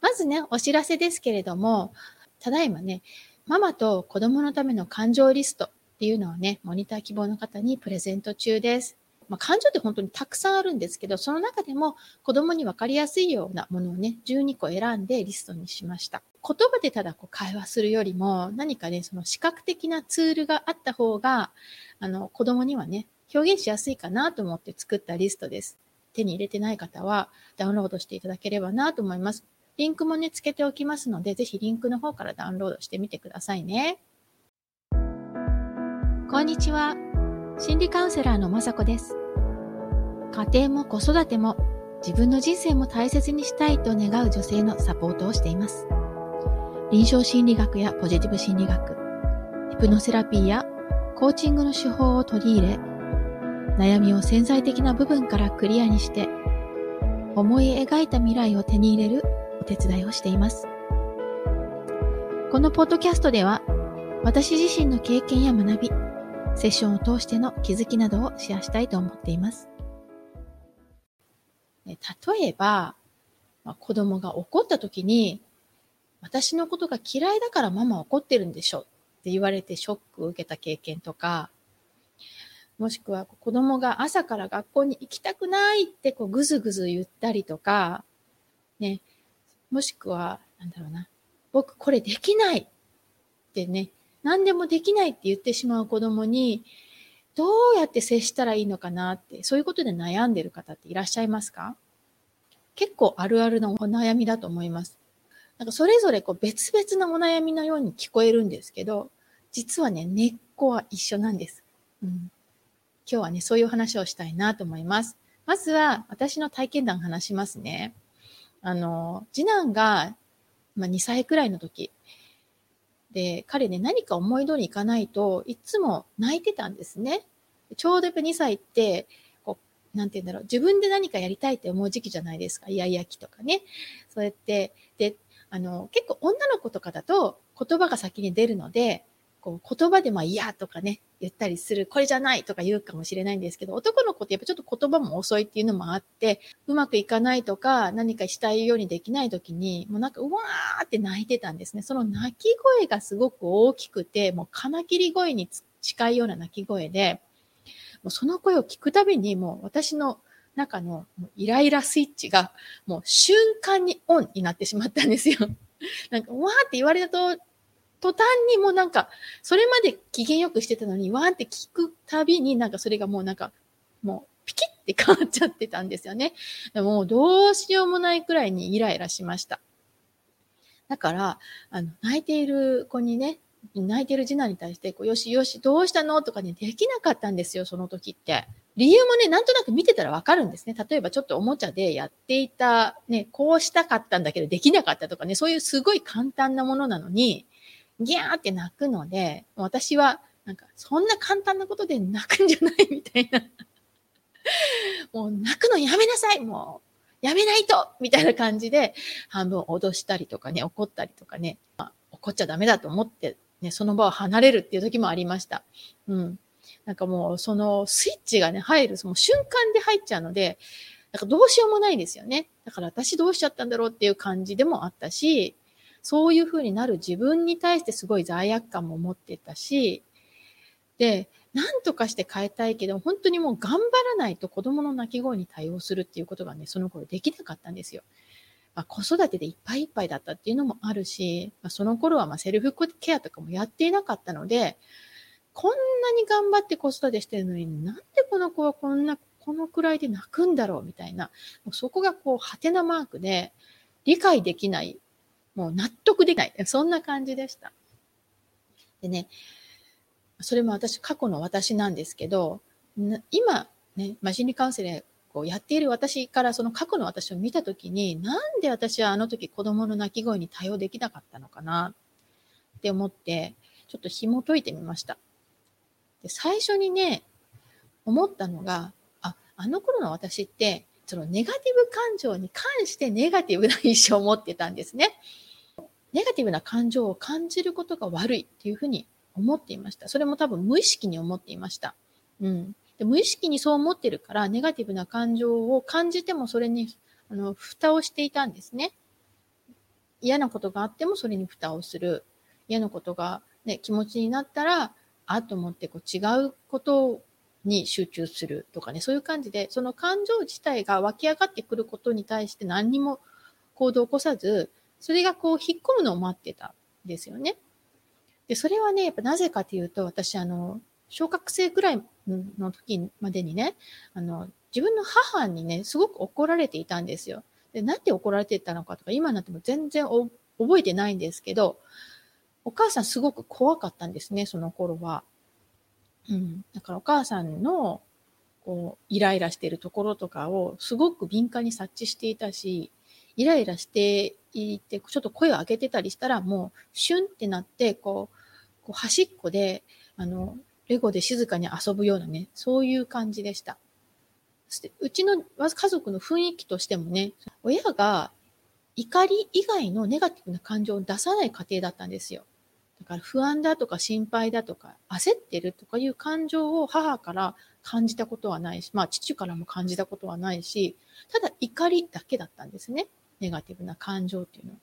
まずね、お知らせですけれども、ただいまね、ママと子供のための感情リストっていうのをね、モニター希望の方にプレゼント中です。まあ、感情って本当にたくさんあるんですけど、その中でも子供に分かりやすいようなものをね、12個選んでリストにしました。言葉でただこう会話するよりも、何かね、その視覚的なツールがあった方が、あの、子供にはね、表現しやすいかなと思って作ったリストです。手に入れてない方はダウンロードしていただければなと思います。リンクもね、つけておきますので、ぜひリンクの方からダウンロードしてみてくださいね。こんにちは。心理カウンセラーのまさこです。家庭も子育ても自分の人生も大切にしたいと願う女性のサポートをしています。臨床心理学やポジティブ心理学、ヒプノセラピーやコーチングの手法を取り入れ、悩みを潜在的な部分からクリアにして、思い描いた未来を手に入れるお手伝いをしています。このポッドキャストでは、私自身の経験や学び、セッションを通しての気づきなどをシェアしたいと思っています。例えば、まあ、子供が怒った時に、私のことが嫌いだからママ怒ってるんでしょって言われてショックを受けた経験とか、もしくは子供が朝から学校に行きたくないってこうぐずぐず言ったりとか、ね、もしくは、なんだろうな、僕これできないってね、何でもできないって言ってしまう子供に、どうやって接したらいいのかなって、そういうことで悩んでる方っていらっしゃいますか？結構あるあるのお悩みだと思います。なんかそれぞれこう別々のお悩みのように聞こえるんですけど、実はね、根っこは一緒なんです。うん、今日はね、そういう話をしたいなと思います。まずは私の体験談話しますね。あの、次男が、まあ、2歳くらいの時、で、彼ね、何か思い通りいかないといつも泣いてたんですね。ちょうどやっぱ2歳って、こう、なんて言うんだろう、自分で何かやりたいって思う時期じゃないですか。イヤイヤ期とかね。そうやって、で、あの、結構女の子とかだと言葉が先に出るので、こう言葉でまあ嫌とかね、言ったりする、これじゃないとか言うかもしれないんですけど、男の子ってやっぱちょっと言葉も遅いっていうのもあって、うまくいかないとか、何かしたいようにできない時に、もうなんか、うわーって泣いてたんですね。その泣き声がすごく大きくて、もう金切り声に近いような泣き声で、もうその声を聞くたびに、もう私の中のイライラスイッチが、もう瞬間にオンになってしまったんですよ。なんか、わーって言われたと、途端にもうなんか、それまで機嫌よくしてたのに、わーって聞くたびになんかそれがもうなんか、もうピキって変わっちゃってたんですよね。でもどうしようもないくらいにイライラしました。だから、あの、泣いている子にね、泣いてる次男に対して、こう、よしよし、どうしたのとかね、できなかったんですよ、その時って。理由もね、なんとなく見てたらわかるんですね。例えばちょっとおもちゃでやっていた、ね、こうしたかったんだけどできなかったとかね、そういうすごい簡単なものなのに、ギャーって泣くので、私は、なんか、そんな簡単なことで泣くんじゃないみたいな。もう泣くのやめなさいもう、やめないとみたいな感じで、半分脅したりとかね、怒ったりとかね、まあ、怒っちゃダメだと思って、ね、その場を離れるっていう時もありました。うん。なんかもう、そのスイッチがね、入る、その瞬間で入っちゃうので、なんかどうしようもないですよね。だから私どうしちゃったんだろうっていう感じでもあったし、そういう風になる自分に対してすごい罪悪感も持ってたし、で、なんとかして変えたいけど、本当にもう頑張らないと子供の泣き声に対応するっていうことがね、その頃できなかったんですよ。まあ、子育てでいっぱいいっぱいだったっていうのもあるし、まあ、その頃はまセルフケアとかもやっていなかったので、こんなに頑張って子育てしてるのになんでこの子はこんな、このくらいで泣くんだろうみたいな、もうそこがこう、ハテナマークで、理解できないもう納得できない。そんな感じでした。でね、それも私、過去の私なんですけど、今、ね、まあ、心理カウンセラーをやっている私からその過去の私を見たときに、なんで私はあの時子供の泣き声に対応できなかったのかなって思って、ちょっと紐解いてみました。で最初にね、思ったのが、あ、あの頃の私って、そのネガティブ感情に関してネガティブな印象を持ってたんですね。ネガティブな感情を感じることが悪いっていうふうに思っていました。それも多分無意識に思っていました。うん。で無意識にそう思ってるから、ネガティブな感情を感じてもそれに、あの、蓋をしていたんですね。嫌なことがあってもそれに蓋をする。嫌なことがね、気持ちになったら、あと思ってこう違うことに集中するとかね、そういう感じで、その感情自体が湧き上がってくることに対して何にも行動を起こさず、それがこう引っ込むのを待ってたんですよね。で、それはね、やっぱなぜかというと、私あの、小学生ぐらいの時までにね、あの、自分の母にね、すごく怒られていたんですよ。で、なんで怒られてたのかとか、今になっても全然覚えてないんですけど、お母さんすごく怖かったんですね、その頃は。うん。だからお母さんの、こう、イライラしているところとかをすごく敏感に察知していたし、イライラしていて、ちょっと声を上げてたりしたら、もう、シュンってなって、こう、こう端っこで、あの、レゴで静かに遊ぶようなね、そういう感じでした。うちの家族の雰囲気としてもね、親が怒り以外のネガティブな感情を出さない家庭だったんですよ。だから不安だとか心配だとか焦ってるとかいう感情を母から感じたことはないし、まあ父からも感じたことはないし、ただ怒りだけだったんですね。ネガティブな感情っていうのは。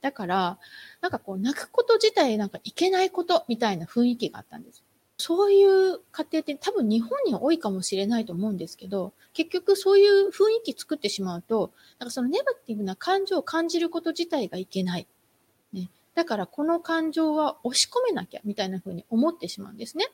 だから、なんかこう泣くこと自体なんかいけないことみたいな雰囲気があったんです。そういう家庭って多分日本には多いかもしれないと思うんですけど、結局そういう雰囲気作ってしまうと、なんかそのネガティブな感情を感じること自体がいけない。ね、だからこの感情は押し込めなきゃみたいな風に思ってしまうんですね。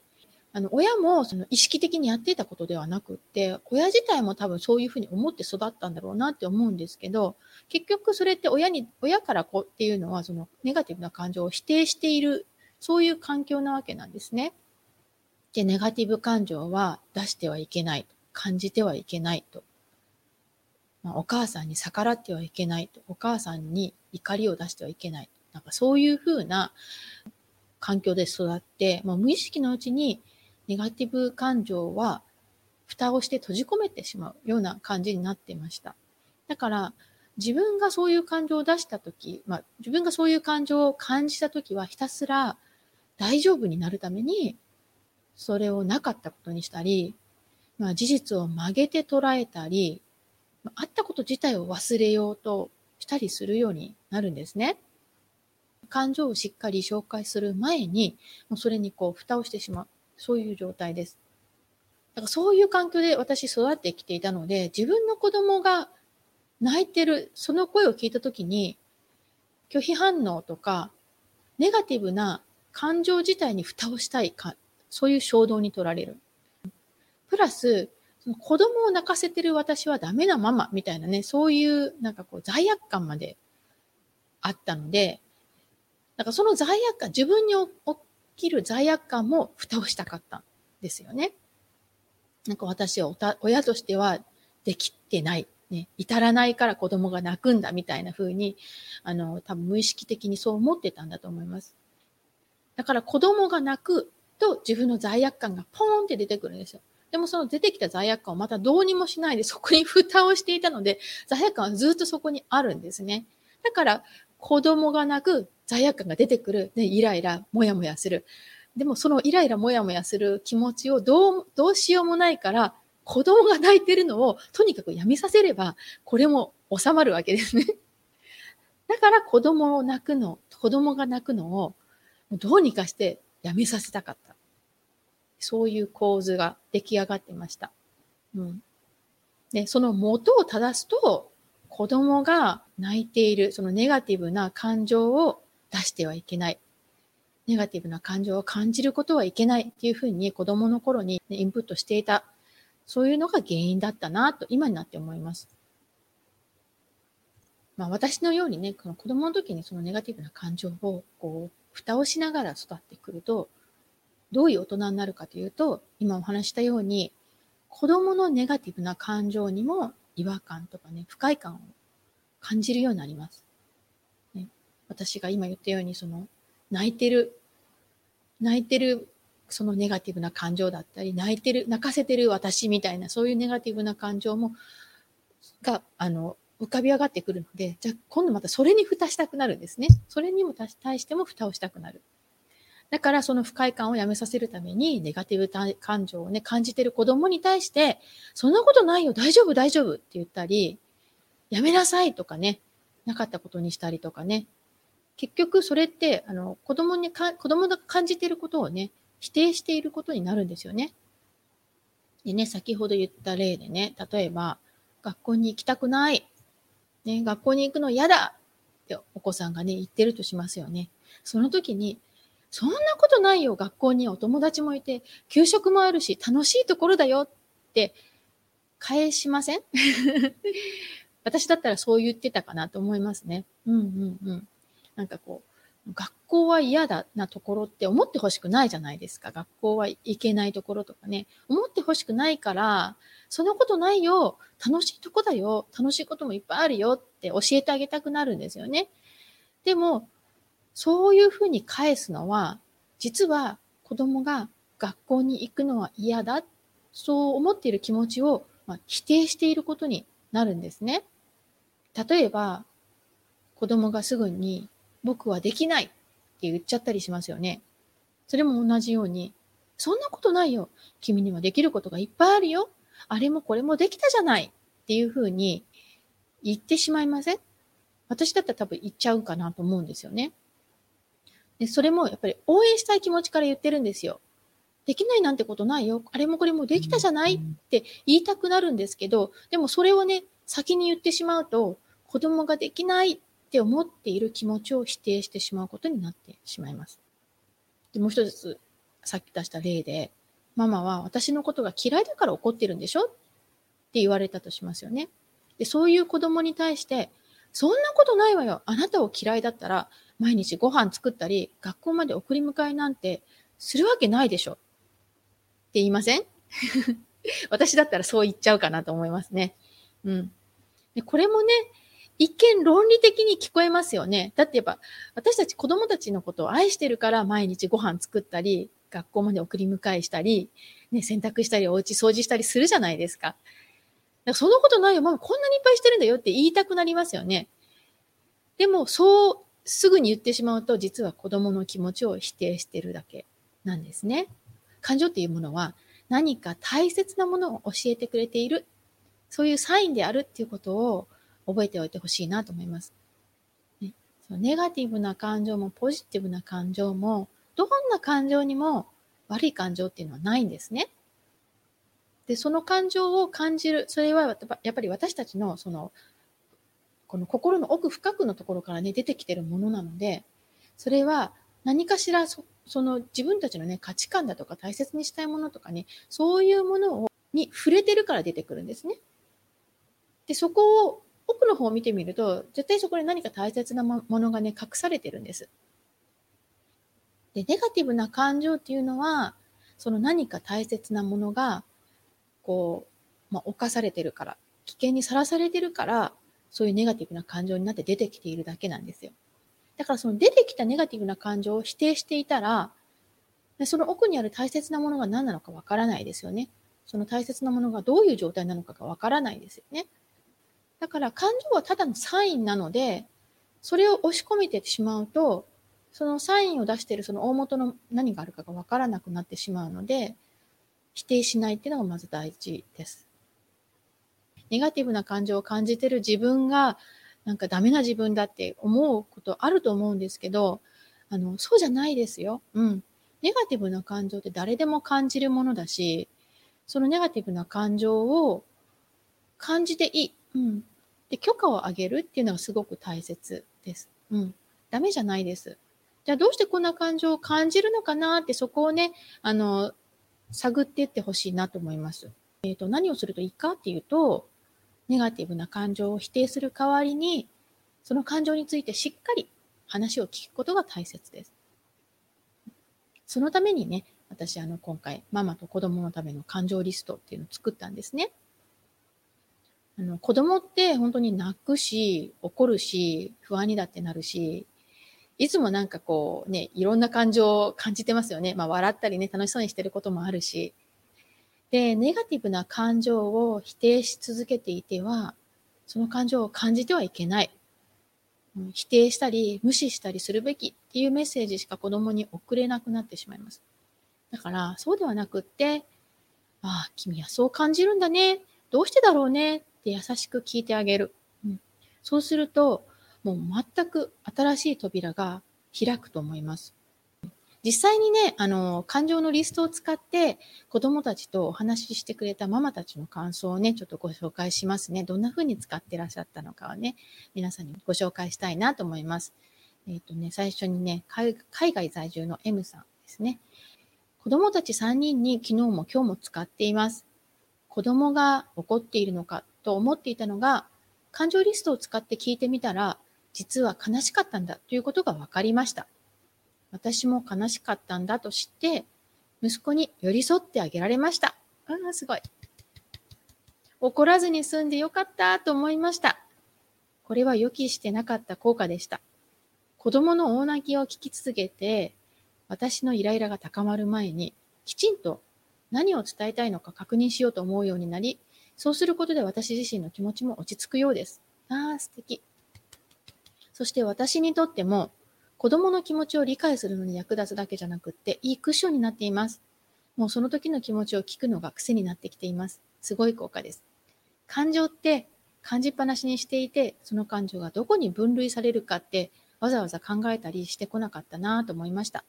あの、親もその意識的にやっていたことではなくって、親自体も多分そういうふうに思って育ったんだろうなって思うんですけど、結局それって親に、親から子っていうのはそのネガティブな感情を否定している、そういう環境なわけなんですね。で、ネガティブ感情は出してはいけない。感じてはいけないと。まあ、お母さんに逆らってはいけないと。お母さんに怒りを出してはいけないと。なんかそういうふうな環境で育って、まあ、無意識のうちにネガティブ感情は蓋をして閉じ込めてしまうような感じになっていました。だから、自分がそういう感情を出したとき、まあ、自分がそういう感情を感じたときはひたすら大丈夫になるためにそれをなかったことにしたり、まあ、事実を曲げて捉えたり、あったこと自体を忘れようとしたりするようになるんですね。感情をしっかり紹介する前に、もうそれにこう、蓋をしてしまう。そういう状態です。だからそういう環境で私育ってきていたので、自分の子供が泣いてる、その声を聞いたときに、拒否反応とか、ネガティブな感情自体に蓋をしたいか、そういう衝動に取られる。プラス、その子供を泣かせてる私はダメなママみたいなね、そういうなんかこう罪悪感まであったので、なんかその罪悪感、自分に起きる罪悪感も蓋をしたかったんですよね。なんか私は親としてはできてない。ね、至らないから子供が泣くんだみたいな風に、あの、多分無意識的にそう思ってたんだと思います。だから子供が泣くと自分の罪悪感がポーンって出てくるんですよ。でもその出てきた罪悪感をまたどうにもしないでそこに蓋をしていたので、罪悪感はずっとそこにあるんですね。だから子供が泣く罪悪感が出てくる、ね、イライラ、もやもやする。でもそのイライラもやもやする気持ちをどう、どうしようもないから、子供が泣いてるのをとにかくやめさせれば、これも収まるわけですね。だから子供を泣くの、子供が泣くのをどうにかしてやめさせたかった。そういう構図が出来上がってました。うん。で、その元を正すと、子供が泣いている、そのネガティブな感情を出してはいけない。ネガティブな感情を感じることはいけないっていうふうに子供の頃にインプットしていた。そういうのが原因だったなと今になって思います。まあ私のようにね、この子供の時にそのネガティブな感情をこう蓋をしながら育ってくると、どういう大人になるかというと、今お話したように、子供のネガティブな感情にも違和感とかね、不快感を感じるようになります。私が今言ったように、その、泣いてる、泣いてる、そのネガティブな感情だったり、泣いてる、泣かせてる私みたいな、そういうネガティブな感情も、が、あの、浮かび上がってくるので、じゃあ今度またそれに蓋したくなるんですね。それにも対しても蓋をしたくなる。だからその不快感をやめさせるために、ネガティブ感情をね、感じてる子供に対して、そんなことないよ、大丈夫、大丈夫って言ったり、やめなさいとかね、なかったことにしたりとかね。結局それって、あの、子供にか、子供が感じていることをね、否定していることになるんですよね。でね、先ほど言った例でね、例えば、学校に行きたくない。ね、学校に行くの嫌だってお子さんがね、言ってるとしますよね。その時に、そんなことないよ。学校にお友達もいて、給食もあるし、楽しいところだよって返しません？私だったらそう言ってたかなと思いますね。うんうんうん。なんかこう、学校は嫌だなところって思ってほしくないじゃないですか。学校は行けないところとかね。思ってほしくないから、そんなことないよ。楽しいとこだよ。楽しいこともいっぱいあるよって教えてあげたくなるんですよね。でも、そういうふうに返すのは、実は子供が学校に行くのは嫌だ。そう思っている気持ちを、まあ、否定していることになるんですね。例えば、子供がすぐに僕はできないって言っちゃったりしますよね。それも同じように、そんなことないよ。君にはできることがいっぱいあるよ。あれもこれもできたじゃないっていうふうに言ってしまいません？私だったら多分言っちゃうかなと思うんですよね。で、それもやっぱり応援したい気持ちから言ってるんですよ。できないなんてことないよ。あれもこれもできたじゃないって言いたくなるんですけど、でもそれをね、先に言ってしまうと、子供ができないって思っている気持ちを否定してしまうことになってしまいます。で、もう一つ、さっき出した例で、ママは私のことが嫌いだから怒ってるんでしょって言われたとしますよね。で、そういう子供に対して、そんなことないわよ。あなたを嫌いだったら、毎日ご飯作ったり、学校まで送り迎えなんてするわけないでしょ。って言いません？私だったらそう言っちゃうかなと思いますね。うん。でこれもね、一見論理的に聞こえますよね。だってやっぱ、私たち子供たちのことを愛してるから毎日ご飯作ったり、学校まで送り迎えしたり、ね、洗濯したり、お家掃除したりするじゃないですか。かそのことないよ、ママこんなにいっぱいしてるんだよって言いたくなりますよね。でも、そうすぐに言ってしまうと、実は子供の気持ちを否定してるだけなんですね。感情っていうものは何か大切なものを教えてくれている。そういうサインであるっていうことを覚えておいてほしいなと思います。ね、そのネガティブな感情もポジティブな感情もどんな感情にも悪い感情っていうのはないんですね。で、その感情を感じる、それはやっぱり私たちのその、この心の奥深くのところからね、出てきてるものなので、それは何かしらそその自分たちのね、価値観だとか大切にしたいものとかね、そういうものをに触れてるから出てくるんですね。で、そこを奥の方を見てみると、絶対そこに何か大切なものがね、隠されてるんです。で、ネガティブな感情っていうのは、その何か大切なものが、こう、まあ、犯されてるから、危険にさらされてるから、そういうネガティブな感情になって出てきているだけなんですよ。だからその出てきたネガティブな感情を否定していたら、その奥にある大切なものが何なのかわからないですよね。その大切なものがどういう状態なのかがわからないですよね。だから感情はただのサインなので、それを押し込めてしまうと、そのサインを出しているその大元の何があるかがわからなくなってしまうので、否定しないっていうのがまず大事です。ネガティブな感情を感じてる自分が、なんかダメな自分だって思うことあると思うんですけど、あの、そうじゃないですよ。うん。ネガティブな感情って誰でも感じるものだし、そのネガティブな感情を感じていい。うん。で、許可をあげるっていうのがすごく大切です。うん。ダメじゃないです。じゃあどうしてこんな感情を感じるのかなってそこをね、あの、探っていってほしいなと思います。えっ、ー、と、何をするといいかっていうと、ネガティブな感情を否定する代わりに、その感情についてしっかり話を聞くことが大切です。そのためにね、私、あの、今回、ママと子供のための感情リストっていうのを作ったんですね。あの、子供って本当に泣くし、怒るし、不安にだってなるし、いつもなんかこうね、いろんな感情を感じてますよね。まあ笑ったりね、楽しそうにしてることもあるし。で、ネガティブな感情を否定し続けていては、その感情を感じてはいけない。否定したり、無視したりするべきっていうメッセージしか子供に送れなくなってしまいます。だから、そうではなくって、ああ、君はそう感じるんだね。どうしてだろうねって優しく聞いてあげる。うん、そうすると、もう全く新しい扉が開くと思います。実際にね、あの、感情のリストを使って子供たちとお話ししてくれたママたちの感想をね、ちょっとご紹介しますね。どんな風に使ってらっしゃったのかをね、皆さんにご紹介したいなと思います。えっ、ー、とね、最初にね、海外在住の M さんですね。子供たち3人に昨日も今日も使っています。子供が怒っているのかと思っていたのが、感情リストを使って聞いてみたら、実は悲しかったんだということが分かりました。私も悲しかったんだと知って、息子に寄り添ってあげられました。ああ、すごい。怒らずに済んでよかったと思いました。これは予期してなかった効果でした。子供の大泣きを聞き続けて、私のイライラが高まる前に、きちんと何を伝えたいのか確認しようと思うようになり、そうすることで私自身の気持ちも落ち着くようです。ああ、素敵。そして私にとっても、子供の気持ちを理解するのに役立つだけじゃなくって、いいクッションになっています。もうその時の気持ちを聞くのが癖になってきています。すごい効果です。感情って感じっぱなしにしていて、その感情がどこに分類されるかってわざわざ考えたりしてこなかったなと思いました。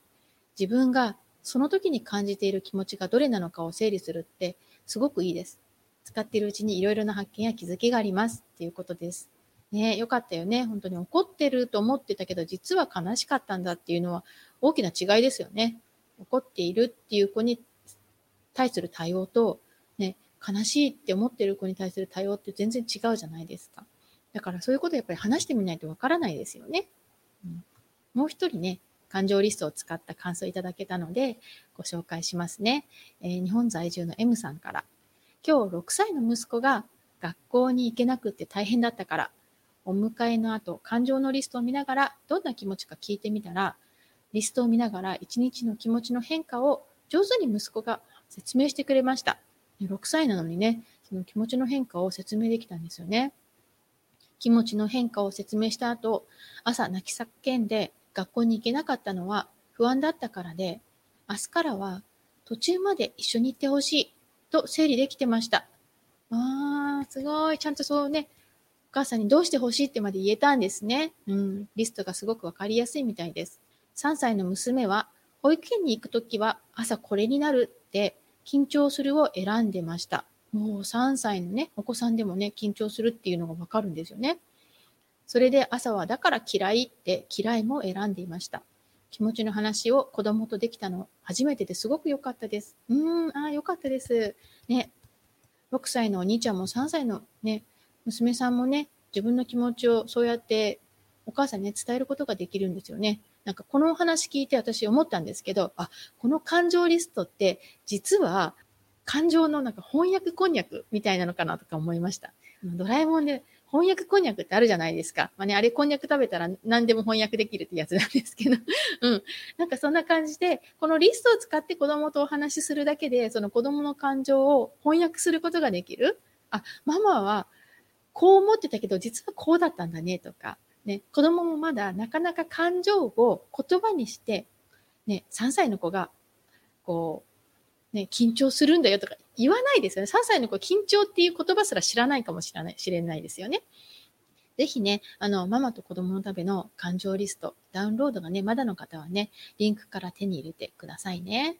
自分がその時に感じている気持ちがどれなのかを整理するってすごくいいです。使っているうちにいろいろな発見や気づきがありますっていうことです。ねよかったよね。本当に怒ってると思ってたけど、実は悲しかったんだっていうのは大きな違いですよね。怒っているっていう子に対する対応と、ね、悲しいって思ってる子に対する対応って全然違うじゃないですか。だからそういうことやっぱり話してみないとわからないですよね。うん、もう一人ね、感情リストを使った感想いただけたので、ご紹介しますね。えー、日本在住の M さんから、今日6歳の息子が学校に行けなくて大変だったから、お迎えの後、感情のリストを見ながら、どんな気持ちか聞いてみたら、リストを見ながら一日の気持ちの変化を上手に息子が説明してくれました。6歳なのにね、その気持ちの変化を説明できたんですよね。気持ちの変化を説明した後、朝泣き叫んで学校に行けなかったのは不安だったからで、明日からは途中まで一緒に行ってほしいと整理できてました。あー、すごい。ちゃんとそうね、お母さんにどうしてほしいってまで言えたんですね。うん。リストがすごくわかりやすいみたいです。3歳の娘は、保育園に行くときは朝これになるって緊張するを選んでました。もう3歳のね、お子さんでもね、緊張するっていうのがわかるんですよね。それで朝はだから嫌いって嫌いも選んでいました。気持ちの話を子供とできたの初めてですごく良かったです。うーん、ああ、良かったです。ね。6歳のお兄ちゃんも3歳のね、娘さんもね、自分の気持ちをそうやってお母さんにね、伝えることができるんですよね。なんかこのお話聞いて私思ったんですけど、あ、この感情リストって実は感情のなんか翻訳こんにゃくみたいなのかなとか思いました。ドラえもんで翻訳こんにゃくってあるじゃないですか。まあね、あれこんにゃく食べたら何でも翻訳できるってやつなんですけど。うん。なんかそんな感じで、このリストを使って子供とお話しするだけで、その子供の感情を翻訳することができる。あ、ママはこう思ってたけど、実はこうだったんだねとか、ね、子供もまだなかなか感情を言葉にして、ね、3歳の子が、こう、ね、緊張するんだよとか言わないですよね。3歳の子緊張っていう言葉すら知らないかもしれない、知れないですよね。ぜひね、あの、ママと子供のための感情リスト、ダウンロードがね、まだの方はね、リンクから手に入れてくださいね。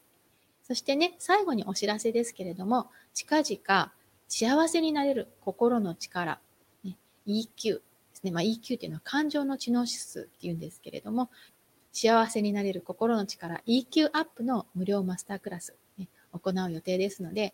そしてね、最後にお知らせですけれども、近々、幸せになれる心の力、ね、EQ ですね。まあ、EQ っていうのは感情の知能指数っていうんですけれども、幸せになれる心の力 EQ アップの無料マスタークラス、行う予定ですので、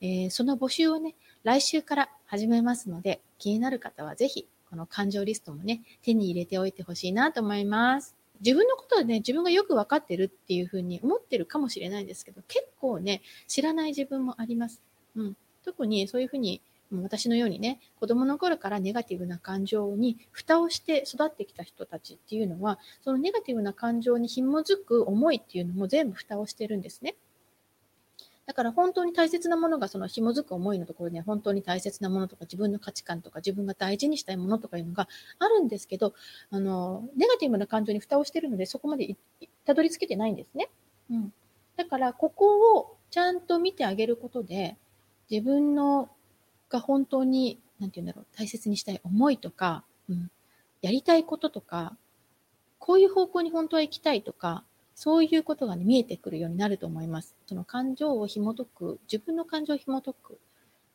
えー、その募集をね、来週から始めますので、気になる方はぜひ、この感情リストもね、手に入れておいてほしいなと思います。自分のことはね、自分がよくわかってるっていうふうに思ってるかもしれないんですけど、結構ね、知らない自分もあります。うん。特にそういうふうに私のようにね、子供の頃からネガティブな感情に蓋をして育ってきた人たちっていうのは、そのネガティブな感情に紐づく思いっていうのも全部蓋をしてるんですね。だから本当に大切なものがその紐づく思いのところに本当に大切なものとか自分の価値観とか自分が大事にしたいものとかいうのがあるんですけど、あの、ネガティブな感情に蓋をしてるのでそこまでたどり着けてないんですね。うん。だからここをちゃんと見てあげることで、自分のが本当に、なんて言うんだろう、大切にしたい思いとか、うん、やりたいこととか、こういう方向に本当は行きたいとか、そういうことが、ね、見えてくるようになると思います。その感情を紐解く、自分の感情を紐解く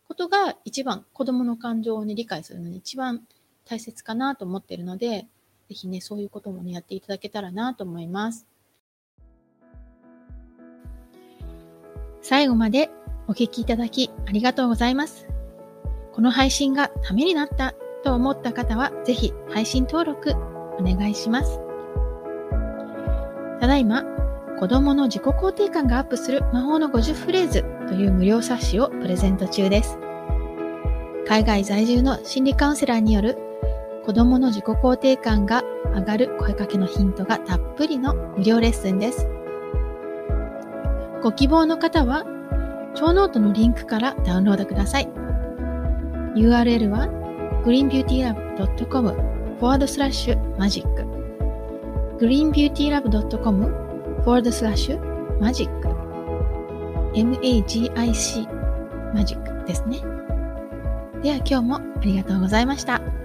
ことが一番、子供の感情を、ね、理解するのに一番大切かなと思っているので、ぜひね、そういうこともね、やっていただけたらなと思います。最後までお聞きいただきありがとうございます。この配信がためになったと思った方は、ぜひ配信登録お願いします。ただいま、子供の自己肯定感がアップする魔法の50フレーズという無料冊子をプレゼント中です。海外在住の心理カウンセラーによる子供の自己肯定感が上がる声かけのヒントがたっぷりの無料レッスンです。ご希望の方は、ショーノートのリンクからダウンロードください。URL は greenbeautylab.com forward slash magic greenbeautylab.com forward slash magic magic magic greenbeautylab.com forward slash magic magic ですね。では今日もありがとうございました。